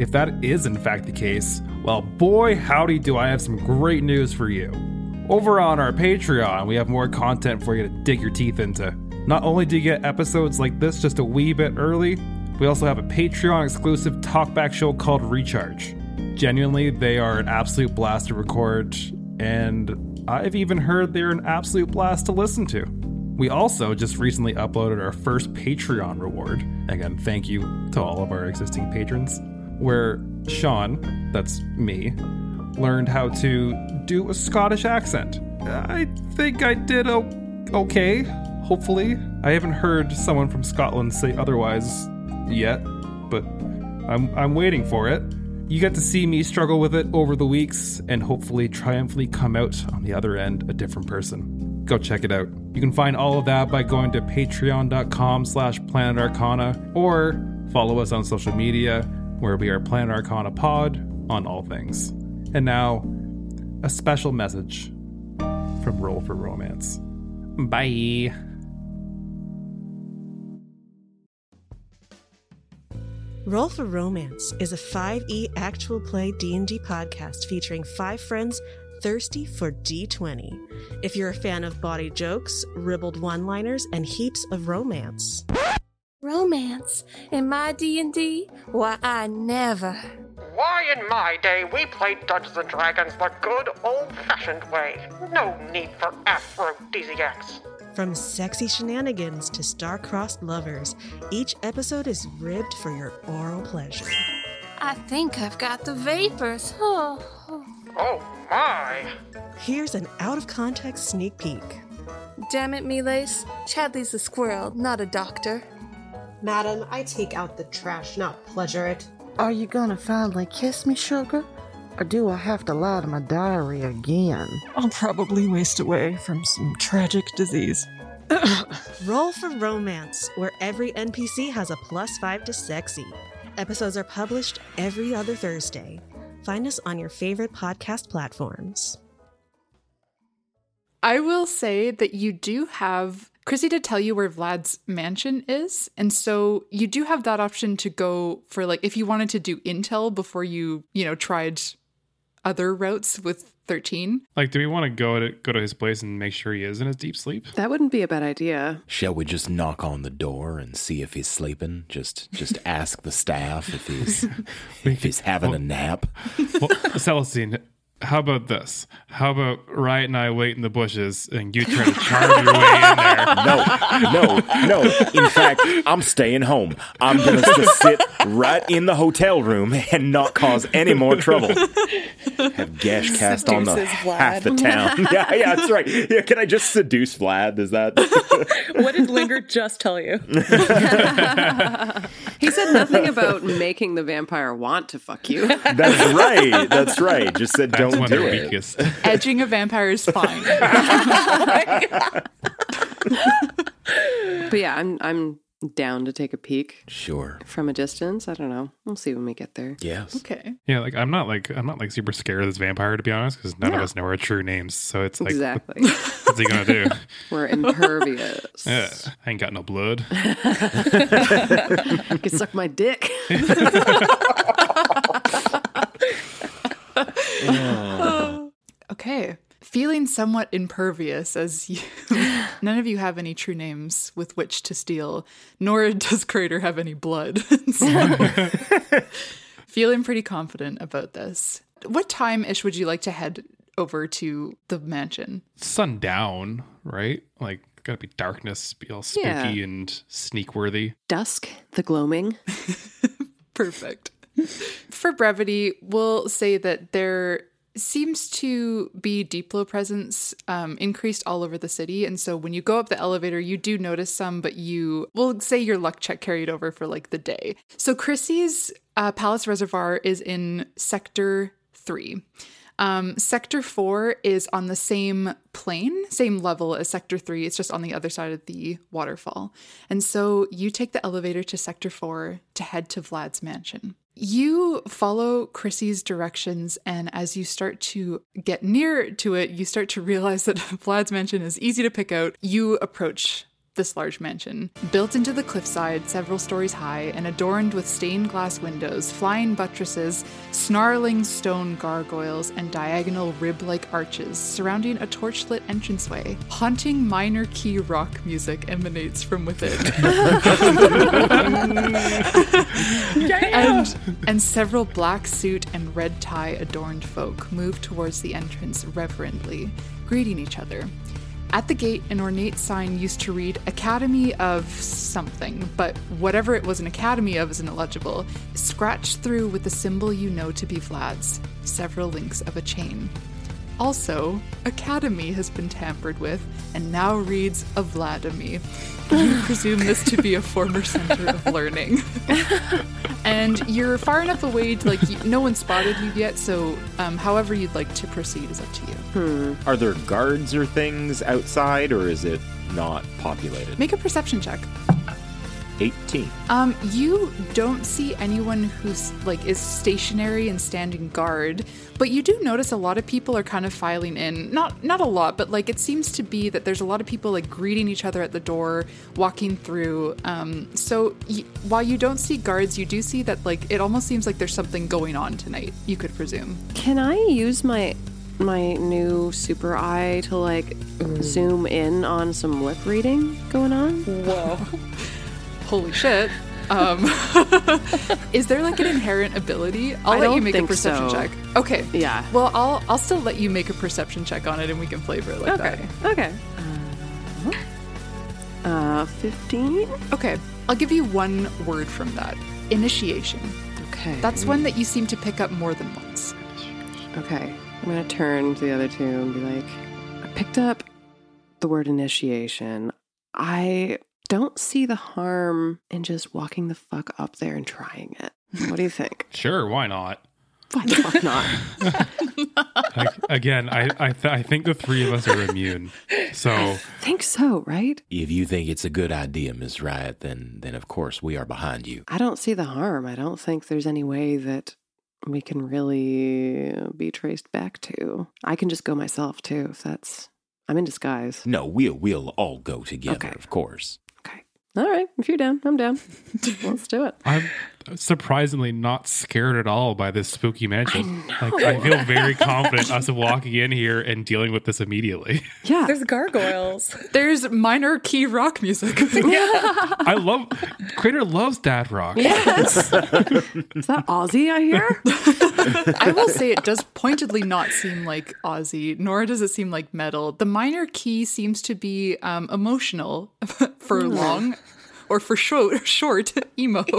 If that is in fact the case, well, boy, howdy, do I have some great news for you. Over on our Patreon, we have more content for you to dig your teeth into. Not only do you get episodes like this just a wee bit early, we also have a Patreon exclusive talkback show called Recharge. Genuinely, they are an absolute blast to record, and I've even heard they're an absolute blast to listen to. We also just recently uploaded our first Patreon reward. Again, thank you to all of our existing patrons, where Sean, that's me, learned how to do a Scottish accent. I think I did okay, hopefully. I haven't heard someone from Scotland say otherwise yet, but I'm, I'm waiting for it. You get to see me struggle with it over the weeks and hopefully triumphantly come out on the other end a different person. Go check it out. You can find all of that by going to patreon.com slash planet arcana or follow us on social media where we are Planet Arcana Pod on all things. And now, a special message from Roll for Romance. Bye. Roll for Romance is a 5e actual play D&D podcast featuring five friends thirsty for D20. If you're a fan of body jokes, ribald one-liners, and heaps of romance. Romance in my D&D? Why, I never. Why, in my day, we played Dungeons and Dragons the good old fashioned way. No need for aphrodisiacs. From sexy shenanigans to star-crossed lovers, each episode is ribbed for your oral pleasure. I think I've got the vapors. Oh, oh. My! Here's an out-of-context sneak peek. Damn it, Miles. Chadley's a squirrel, not a doctor. Madam, I take out the trash, not pleasure it. Are you gonna finally kiss me, sugar? Or do I have to lie to my diary again? I'll probably waste away from some tragic disease. Roll for Romance, where every NPC has a plus five to sexy. Episodes are published every other Thursday. Find us on your favorite podcast platforms. I will say that you do have Chrissy did tell you where Vlad's mansion is, and so you do have that option to go for like if you wanted to do intel before you, you know, tried other routes with 13. Like, do we want to go to go to his place and make sure he is in his deep sleep? That wouldn't be a bad idea. Shall we just knock on the door and see if he's sleeping? Just just ask the staff if he's if he's having a nap. Well, Celestine, how about this? How about Riot and I wait in the bushes and you try to charm your way in there? No, no, no. In fact, I'm staying home. I'm gonna just sit right in the hotel room and not cause any more trouble. Have gash cast on the Seduces half the town. Yeah, yeah, that's right. Yeah, can I just seduce Vlad? Is that? what did Linger just tell you? He said nothing about making the vampire want to fuck you. That's right. That's right. Just said That's don't one do of it. the weakest. Edging a vampire is fine. but yeah, I'm I'm down to take a peek Sure. from a distance. I don't know. We'll see when we get there. Yes. Okay. Yeah, like I'm not like I'm not like super scared of this vampire to be honest, because none of us know our true names. So it's like, Exactly. what's he gonna do? We're impervious. yeah, I ain't got no blood. You can suck my dick. Okay. Feeling somewhat impervious as you none of you have any true names with which to steal, nor does Crater have any blood. So, feeling pretty confident about this. What time ish would you like to head over to the mansion? Sundown, right? Like gotta be darkness, be all spooky Yeah. and sneak worthy. Dusk, the gloaming. Perfect. For brevity, we'll say that there seems to be Diplo presence um, increased all over the city. And so when you go up the elevator, you do notice some, but you will say your luck check carried over for like the day. So Chrissy's uh, Palace Reservoir is in Sector 3. Um, sector four is on the same plane, same level as sector three. It's just on the other side of the waterfall. And so you take the elevator to sector four to head to Vlad's mansion. You follow Chrissy's directions, and as you start to get near to it, you start to realize that Vlad's mansion is easy to pick out. You approach this large mansion, built into the cliffside, several stories high, and adorned with stained glass windows, flying buttresses, snarling stone gargoyles, and diagonal rib like arches surrounding a torchlit entranceway. Haunting minor key rock music emanates from within. and, and several black suit and red tie adorned folk move towards the entrance reverently, greeting each other. At the gate, an ornate sign used to read Academy of something, but whatever it was an academy of isn't illegible. Scratched through with the symbol you know to be Vlad's, several links of a chain. Also, Academy has been tampered with and now reads a Vladimy. You presume this to be a former center of learning. and you're far enough away to like, you, no one spotted you yet, so um, however you'd like to proceed is up to you. Are there guards or things outside, or is it not populated? Make a perception check. 18. Um, you don't see anyone who's like is stationary and standing guard, but you do notice a lot of people are kind of filing in. Not not a lot, but like it seems to be that there's a lot of people like greeting each other at the door, walking through. Um, so y- while you don't see guards, you do see that like it almost seems like there's something going on tonight. You could presume. Can I use my my new super eye to like zoom in on some lip reading going on? Whoa. Holy shit. Um, is there like an inherent ability? I'll I let you make a perception so. check. Okay. Yeah. Well, I'll I'll still let you make a perception check on it, and we can flavor it like that. Okay. Okay. Uh, 15? Okay. I'll give you one word from that. Initiation. Okay. That's one that you seem to pick up more than once. Okay. I'm going to turn to the other two and be like, I picked up the word initiation. I don't see the harm in just walking the fuck up there and trying it. What do you think? Sure, why not? Why the fuck not? Like, again, I I, th- I think the three of us are immune. So think so, right? If you think it's a good idea, Miss Riot, then then of course we are behind you. I don't see the harm. I don't think there's any way that we can really be traced back to. I can just go myself too, if that's. I'm in disguise. No, we'll we'll all go together, Okay. of course. All right, if you're down, I'm down. Let's do it. I'm surprisingly not scared at all by this spooky mansion. Like I feel very confident us walking in here and dealing with this immediately. Yeah. There's gargoyles. There's minor key rock music. I love Crater loves dad rock. Yes. Is that Ozzy I hear? I will say it does pointedly not seem like Ozzy, nor does it seem like metal. The minor key seems to be um, emotional for long, or for short, short emo.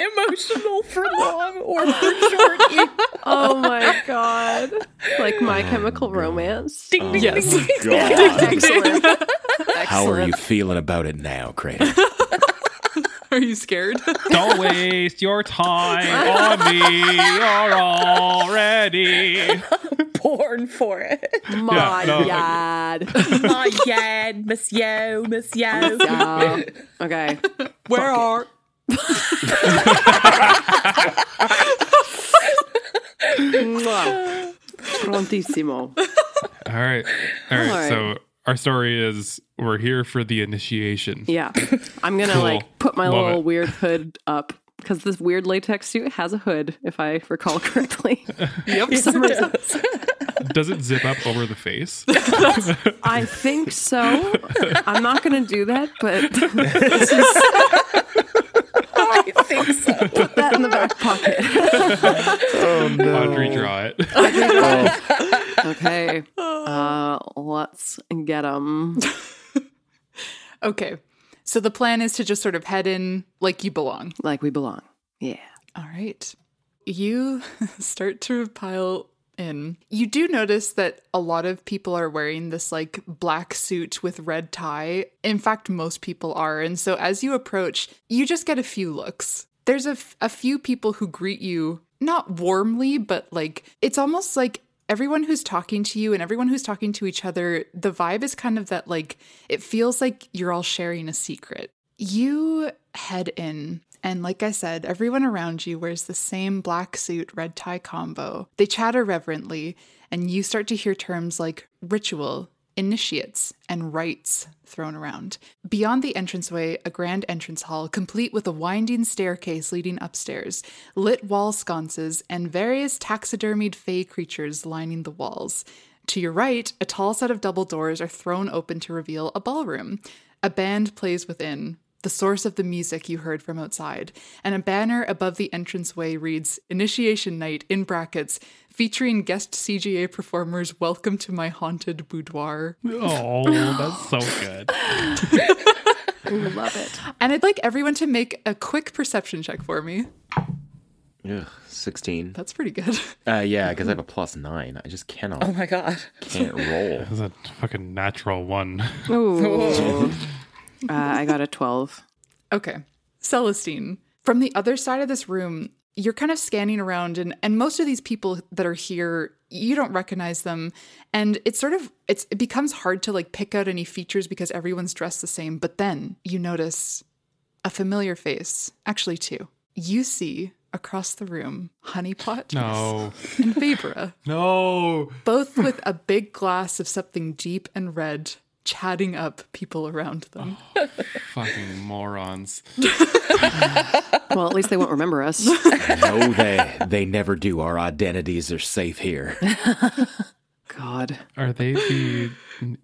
Emotional for long or for short. oh my god. Like my oh chemical romance. Ding, ding, Yes. ding, ding. God. Excellent. How are you feeling about it now, Crater? Are you scared? Don't waste your time on me. You're already born for it. My no, yad. My yad, monsieur, monsieur. Yeah. Okay. Where are? Prontissimo. All right. All right. All right. So our story is we're here for the initiation. Yeah. I'm going to Cool. like put my Love little it. weird hood up because this weird latex suit has a hood, if I recall correctly. Yep. For some reason. Does it zip up over the face? I think so. I'm not going to do that, but this is I think so. put that in the back pocket. Oh no. Audrey, draw it. Oh. Okay. Uh, let's get them. Okay. So the plan is to just sort of head in like you belong. Like we belong. Yeah. All right. You start to pile in. You do notice that a lot of people are wearing this like black suit with red tie. In fact, most people are. And so as you approach, you just get a few looks. There's a, f- a few people who greet you, not warmly, but like it's almost like everyone who's talking to you and everyone who's talking to each other, the vibe is kind of that like it feels like you're all sharing a secret. You head in, and like I said, everyone around you wears the same black suit, red tie combo. They chatter reverently, and you start to hear terms like ritual, initiates, and rites thrown around. Beyond the entranceway, a grand entrance hall, complete with a winding staircase leading upstairs, lit wall sconces, and various taxidermied fey creatures lining the walls. To your right, a tall set of double doors are thrown open to reveal a ballroom. A band plays within, the source of the music you heard from outside, and a banner above the entranceway reads Initiation Night in brackets, featuring guest CGA performers Welcome to My Haunted Boudoir. Oh, that's so good. Love it. And I'd like everyone to make a quick perception check for me. Ugh, 16. That's pretty good. Uh, yeah, because I have a plus nine. I just cannot. Oh my god. Can't roll. That's a fucking natural one. Ooh. uh, I got a 12. Okay. Celestine, from the other side of this room, you're kind of scanning around and and most of these people that are here, you don't recognize them and it's sort of it's it becomes hard to like pick out any features because everyone's dressed the same, but then you notice a familiar face, actually two. You see across the room Honeypot No. and Vibra, No. both with a big glass of something deep and red, chatting up people around them. Oh, fucking morons. Well, at least they won't remember us. no, they they never do. Our identities are safe here. God. Are they the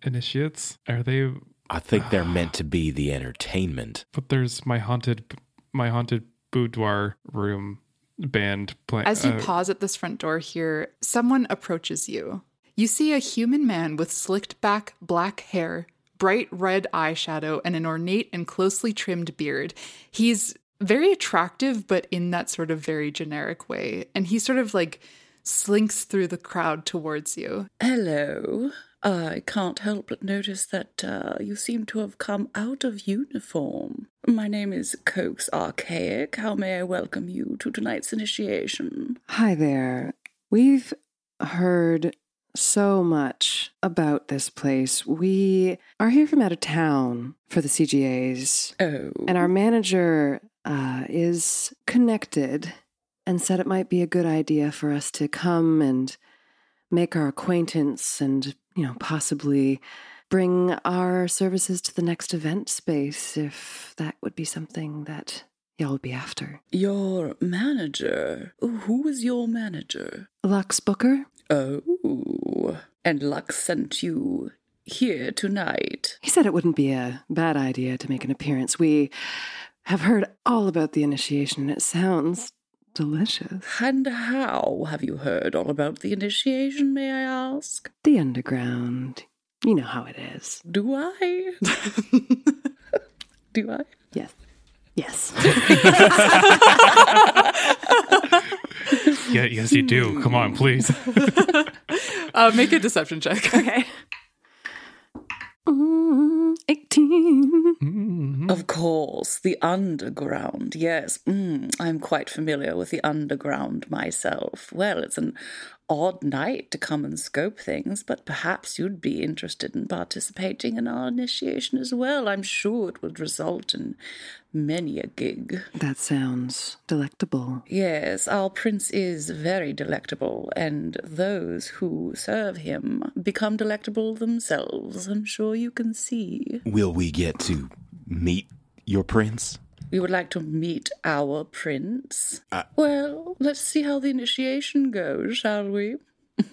initiates? Are they? I think they're meant to be the entertainment. But there's my haunted, my haunted boudoir room band playing. As you uh, pause at this front door here, someone approaches you. You see a human man with slicked back black hair, bright red eyeshadow, and an ornate and closely trimmed beard. He's very attractive, but in that sort of very generic way. And he sort of like slinks through the crowd towards you. Hello. I can't help but notice that uh, you seem to have come out of uniform. My name is Coax Archaic. How may I welcome you to tonight's initiation? Hi there. We've heard so much about this place. We are here from out of town for the CGAs. Oh. And our manager uh, is connected and said it might be a good idea for us to come and make our acquaintance and, you know, possibly bring our services to the next event space if that would be something that y'all would be after. Your manager? Who is your manager? Lux Booker? Oh. And luck sent you here tonight. He said it wouldn't be a bad idea to make an appearance. We have heard all about the initiation and it sounds delicious. And how have you heard all about the initiation, may I ask? The underground. You know how it is. Do I? Do I? Yes. Yes. yeah, yes, you do. Come on, please. Uh, make a deception check. Okay. Mm, 18. Of course, the underground. Yes, mm, I'm quite familiar with the underground myself. Well, it's an odd night to come and scope things, but perhaps you'd be interested in participating in our initiation as well. I'm sure it would result in many a gig. That sounds delectable. Yes, our prince is very delectable, and those who serve him become delectable themselves. I'm sure you can see. Will we get to meet your prince? We would like to meet our prince. Uh, well, let's see how the initiation goes, shall we?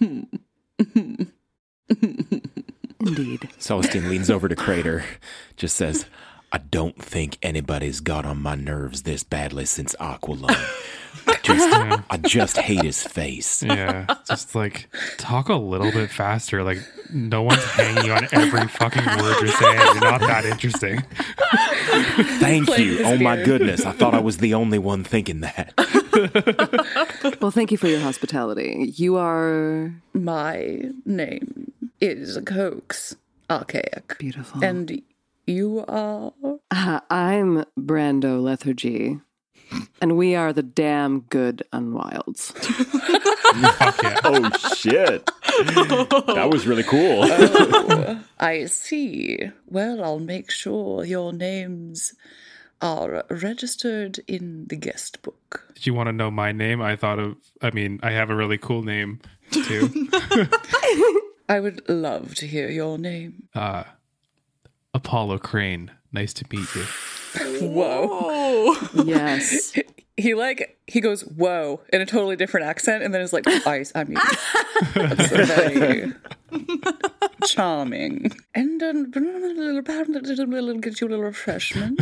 Indeed. Celestine leans over to Crater, just says, I don't think anybody's got on my nerves this badly since Aqualung. Just, I just hate his face. Yeah, just like talk a little bit faster. Like no one's hanging on every fucking word you're saying. You're not that interesting. Thank Playing you. this Oh my goodness. I thought I was the only one thinking that. Well, thank you for your hospitality. You are My name is Coax Archaic. beautiful. And you are. Uh, I'm Brando Lethargy, and we are the damn good Unwilds. oh shit. That was really cool. Oh, I see. Well, I'll make sure your names are registered in the guest book. Did you want to know my name? I thought of. I mean, I have a really cool name too. I would love to hear your name. uh, Apollo Crane. Nice to meet you. Whoa. Yes. He like he goes whoa in a totally different accent and then is like ice I mean that's very charming and um, a little get you a little refreshment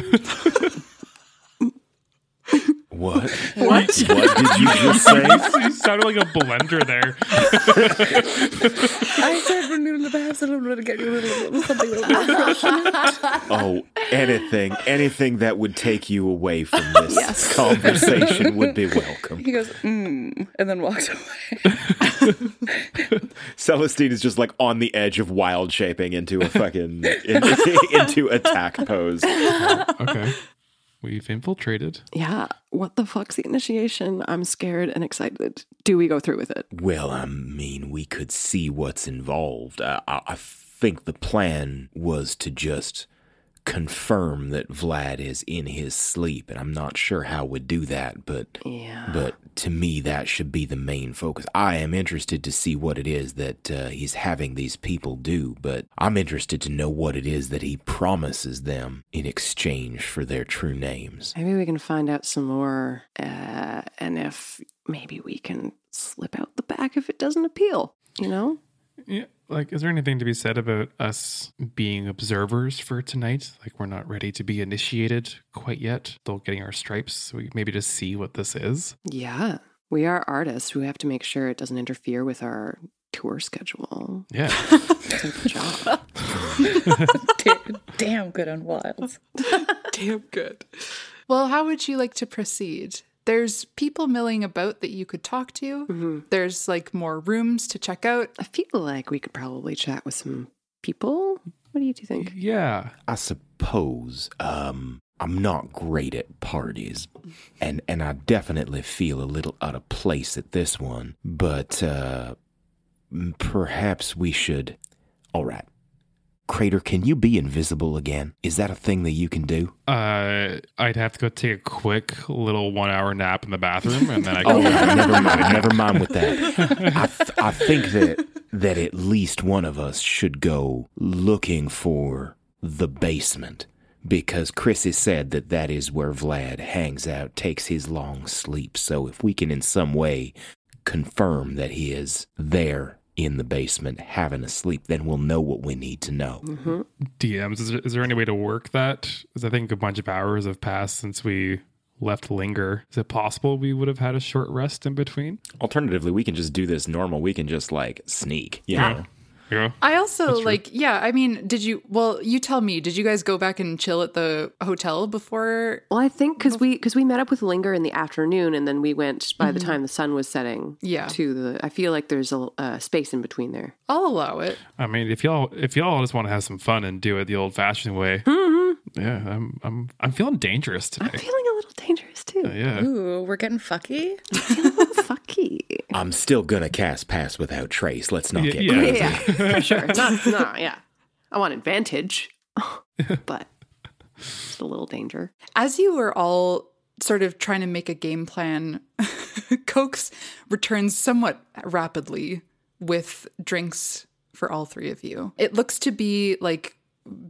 What? What? What did you just say? you sounded like a blender there. I said perhaps a little bit to get you a little something a little refreshment Oh, anything, anything that would take you away from this conversation would be welcome. he goes mm and then walks away Celestine is just like on the edge of wild shaping into a fucking into, into attack pose. okay. We've infiltrated. Yeah. What the fuck's the initiation? I'm scared and excited. Do we go through with it? Well, I mean, we could see what's involved. I, I, I think the plan was to just confirm that Vlad is in his sleep, and I'm not sure how we'd do that, but Yeah. but to me that should be the main focus. I am interested to see what it is that uh, he's having these people do, but I'm interested to know what it is that he promises them in exchange for their true names. Maybe we can find out some more, uh, and if maybe we can slip out the back if it doesn't appeal. You know? Yeah. Like, is there anything to be said about us being observers for tonight? Like, we're not ready to be initiated quite yet. Still getting our stripes. So we maybe just see what this is. Yeah. We are artists. We have to make sure it doesn't interfere with our tour schedule. Yeah. It's our job. damn, damn good Unwilds Damn good. Well, how would you like to proceed? There's people milling about that you could talk to. There's like more rooms to check out. I feel like we could probably chat with some people. What do you two think? Yeah. I suppose um I'm not great at parties and and I definitely feel a little out of place at this one, but uh perhaps we should All right. Crater, can you be invisible again? Is that a thing that you can do? Uh, I'd have to go take a quick little one hour nap in the bathroom and then I go. Oh, never mind. Never mind with that. I, th- I think that that at least one of us should go looking for the basement because Chrissy said that that is where Vlad hangs out, takes his long sleep. So if we can in some way confirm that he is there in the basement having a sleep, then we'll know what we need to know. DMs, is there, is there any way to work that? Because I think a bunch of hours have passed since we left Linger. Is it possible we would have had a short rest in between? Alternatively, we can just do this normal. We can just like sneak, you know. Yeah. I also like, yeah, I mean, did you, well, you tell me, did you guys go back and chill at the hotel before? Well, I think because we because we met up with Linger in the afternoon, and then we went by the time the sun was setting. Yeah. To the, I feel like there's a uh, space in between there. I'll allow it. I mean, if y'all if y'all just want to have some fun and do it the old fashioned way, Yeah, I'm I'm I'm feeling dangerous today. I'm feeling a little dangerous too. Uh, yeah. Ooh, we're getting fucky. Fucky. I'm still gonna cast Pass Without Trace. Let's not Yeah, get yeah. crazy. Yeah, for sure. Not, no, yeah. I want advantage, but just a little danger. As you were all sort of trying to make a game plan, Coax returns somewhat rapidly with drinks for all three of you. It looks to be like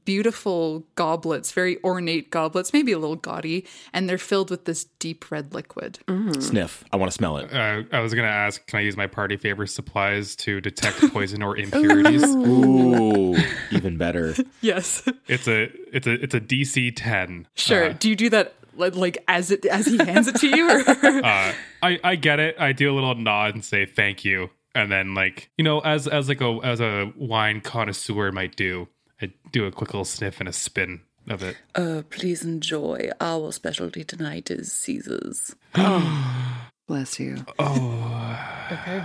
beautiful goblets, very ornate goblets, maybe a little gaudy, and they're filled with this deep red liquid. Sniff. I want to smell it. Uh, I was gonna ask, can I use my party favor supplies to detect poison or impurities? Ooh, even better. Yes. It's a it's a it's a DC ten. Sure. Uh, Do you do that like, like as it as he hands it to you or uh, I I get it. I do a little nod and say thank you, and then like you know, as as like a as a wine connoisseur might do, I do a quick little sniff and a spin of it. Uh, please enjoy. Our specialty tonight is Caesars. Bless you. Oh Okay.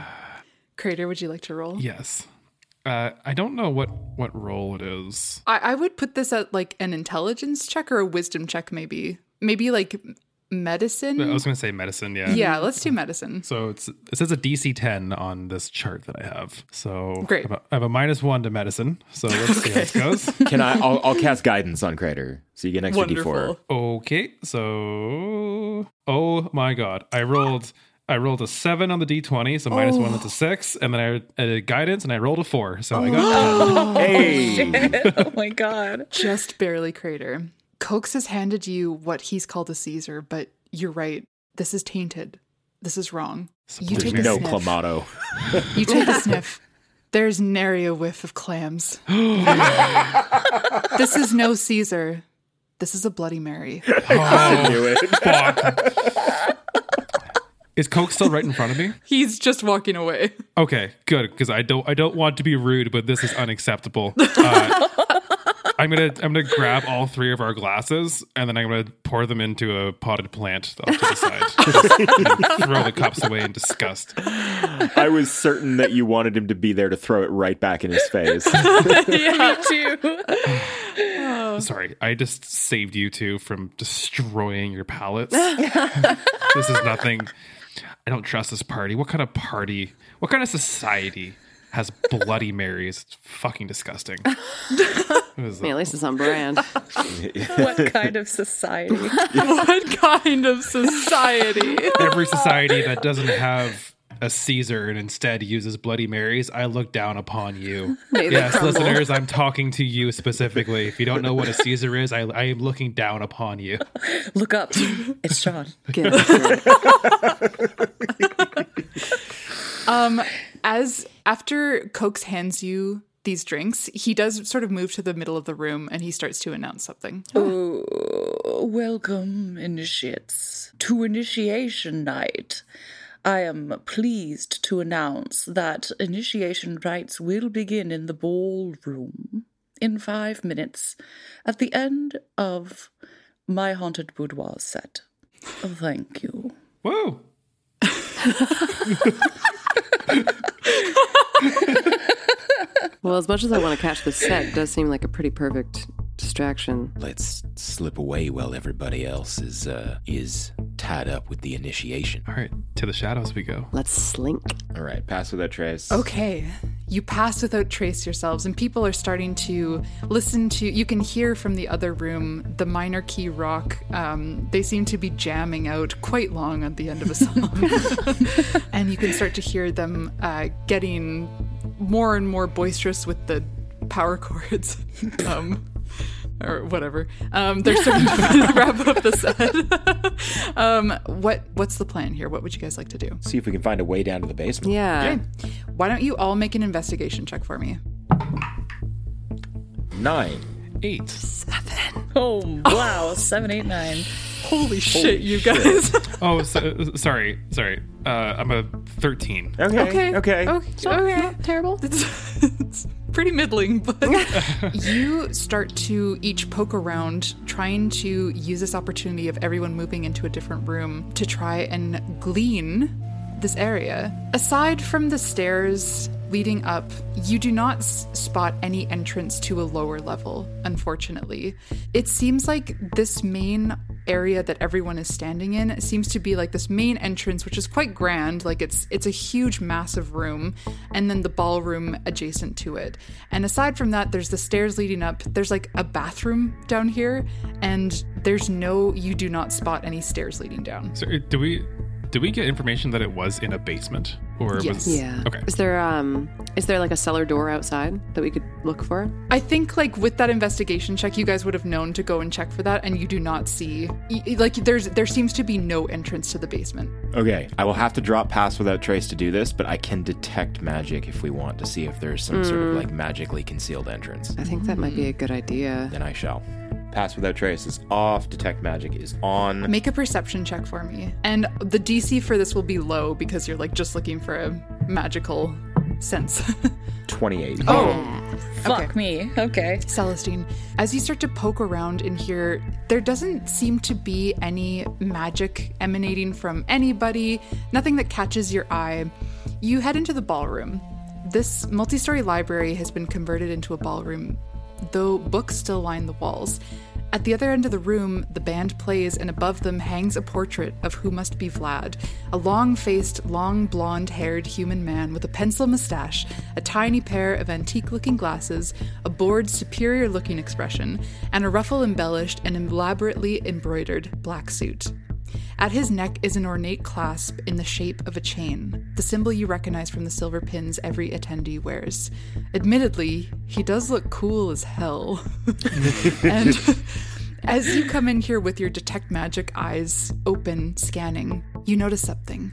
Crater, would you like to roll? yes. Uh, I don't know what what role it is. I, I would put this at like an intelligence check or a wisdom check, maybe. Maybe like medicine. I was gonna say medicine. Yeah. yeah, let's do medicine. So it's it says a DC 10 on this chart that I have. So Great. I have a, I have a minus one to medicine. So let's see how this goes. Can I? I'll, I'll cast guidance on Crater, so you get an extra D4. Okay, so oh my god, I rolled I rolled a seven on the d20, so minus one, oh. that's a six, and then I, I did guidance and I rolled a four, so I got oh, ten. Hey, oh my god. Just barely crater. Coax has handed you what he's called a Caesar, but you're right. This is tainted. This is wrong. You there's take a no sniff. clamato. You take a sniff. There's nary a whiff of clams. this is no Caesar. This is a Bloody Mary. I knew it. Fuck. Is Coke still right in front of me? He's just walking away. Okay, good, because I don't I don't want to be rude, but this is unacceptable. Uh, I'm gonna I'm gonna grab all three of our glasses and then I'm gonna pour them into a potted plant off to the side. Throw the cups away in disgust. I was certain that you wanted him to be there to throw it right back in his face. Me too. Sorry, I just saved you two from destroying your palates. this is nothing. I don't trust this party. What kind of party? What kind of society has Bloody Marys? It's fucking disgusting. What is I mean, that? at uh, least it's on brand. what kind of society? what kind of society? Every society that doesn't have a Caesar and instead uses Bloody Marys, I look down upon you. May yes, crumble. listeners, I'm talking to you specifically. If you don't know what a Caesar is, I, I am looking down upon you. Look up. It's Sean. Get it. Um, as after Coax hands you these drinks, he does sort of move to the middle of the room and he starts to announce something. Oh, welcome, initiates, to initiation night. I am pleased to announce that initiation rites will begin in the ballroom in five minutes at the end of my haunted boudoir set. Thank you. Whoa. Well, as much as I want to catch the set, it does seem like a pretty perfect distraction. Let's slip away while everybody else is uh, is tied up with the initiation. All right, to the shadows we go. Let's slink. All right, pass without trace. Okay, you pass without trace yourselves, and people are starting to listen to. You can hear from the other room the minor key rock. Um, they seem to be jamming out quite long at the end of a song, and you can start to hear them uh, getting more and more boisterous with the power chords. Um, or whatever. Um, they're starting to wrap up the set. um, what what's the plan here? What would you guys like to do? See if we can find a way down to the basement. Yeah. Okay. Why don't you all make an investigation check for me? Nine. Eight. Oh, wow. Seven, eight, nine. Holy shit, you guys. Oh, so, sorry, sorry. Uh, I'm a 13. Okay. okay. Okay. Okay. okay. Not terrible. It's, it's pretty middling, but you start to each poke around, trying to use this opportunity of everyone moving into a different room to try and glean this area. Aside from the stairs leading up, you do not s- spot any entrance to a lower level, unfortunately. It seems like this main area that everyone is standing in seems to be like this main entrance which is quite grand like it's it's a huge massive room and then the ballroom adjacent to it. And aside from that there's the stairs leading up there's like a bathroom down here and there's no you do not spot any stairs leading down. So uh, do we do we get information that it was in a basement or Yes. was Yeah. okay? Is there um is there like a cellar door outside that we could look for? I think like with that investigation check, you guys would have known to go and check for that, and you do not see like there's there seems to be no entrance to the basement. Okay, I will have to drop pass without trace to do this, but I can detect magic if we want to see if there's some sort of Mm. like magically concealed entrance. I think that might be a good idea. Then I shall. Pass without trace is off. Detect magic is on. Make a perception check for me, and the DC for this will be low because you're like just looking for a magical sense. 28. Oh, Fuck me. Okay. Celestine, as you start to poke around in here, there doesn't seem to be any magic emanating from anybody, nothing that catches your eye. You head into the ballroom. This multi story library has been converted into a ballroom, though books still line the walls. At the other end of the room, the band plays, and above them hangs a portrait of who must be Vlad a long faced, long blonde haired human man with a pencil mustache, a tiny pair of antique looking glasses, a bored, superior looking expression, and a ruffle embellished and elaborately embroidered black suit. At his neck is an ornate clasp in the shape of a chain, the symbol you recognize from the silver pins every attendee wears. Admittedly, he does look cool as hell. and as you come in here with your detect magic eyes open, scanning, you notice something.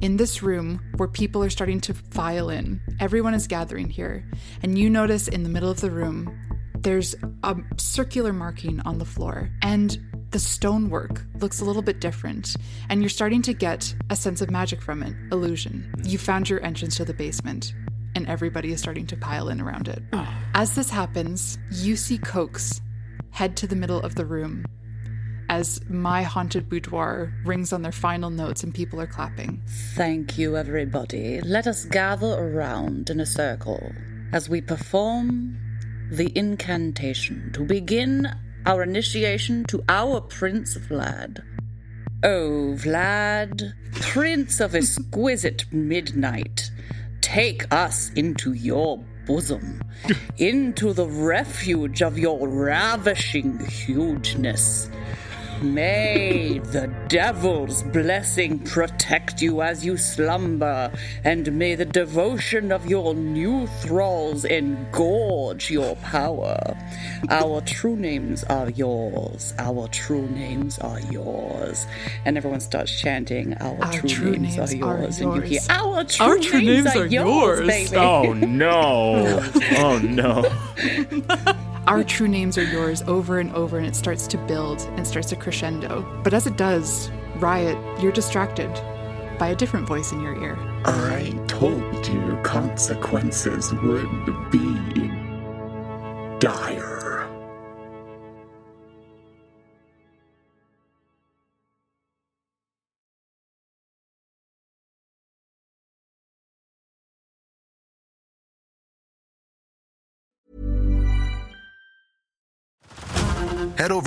In this room, where people are starting to file in, everyone is gathering here, and you notice in the middle of the room, there's a circular marking on the floor, and the stonework looks a little bit different, and you're starting to get a sense of magic from it illusion. Mm. You found your entrance to the basement, and everybody is starting to pile in around it. Ah. As this happens, you see Coax head to the middle of the room as My Haunted Boudoir rings on their final notes and people are clapping. Thank you, everybody. Let us gather around in a circle as we perform the incantation to begin our initiation to our Prince Vlad. Oh, Vlad, Prince of exquisite midnight, take us into your bosom, into the refuge of your ravishing hugeness. May the devil's blessing protect you as you slumber, and may the devotion of your new thralls engorge your power. Our true names are yours. Our true names are yours. And everyone starts chanting, Our, Our true, true names, names are are yours. And you hear. Our true, Our true names, names are, are yours, yours." baby. Oh no. oh no. Our true names are yours over and over, and it starts to build and starts to crescendo. But as it does, Riot, you're distracted by a different voice in your ear. I told you consequences would be dire.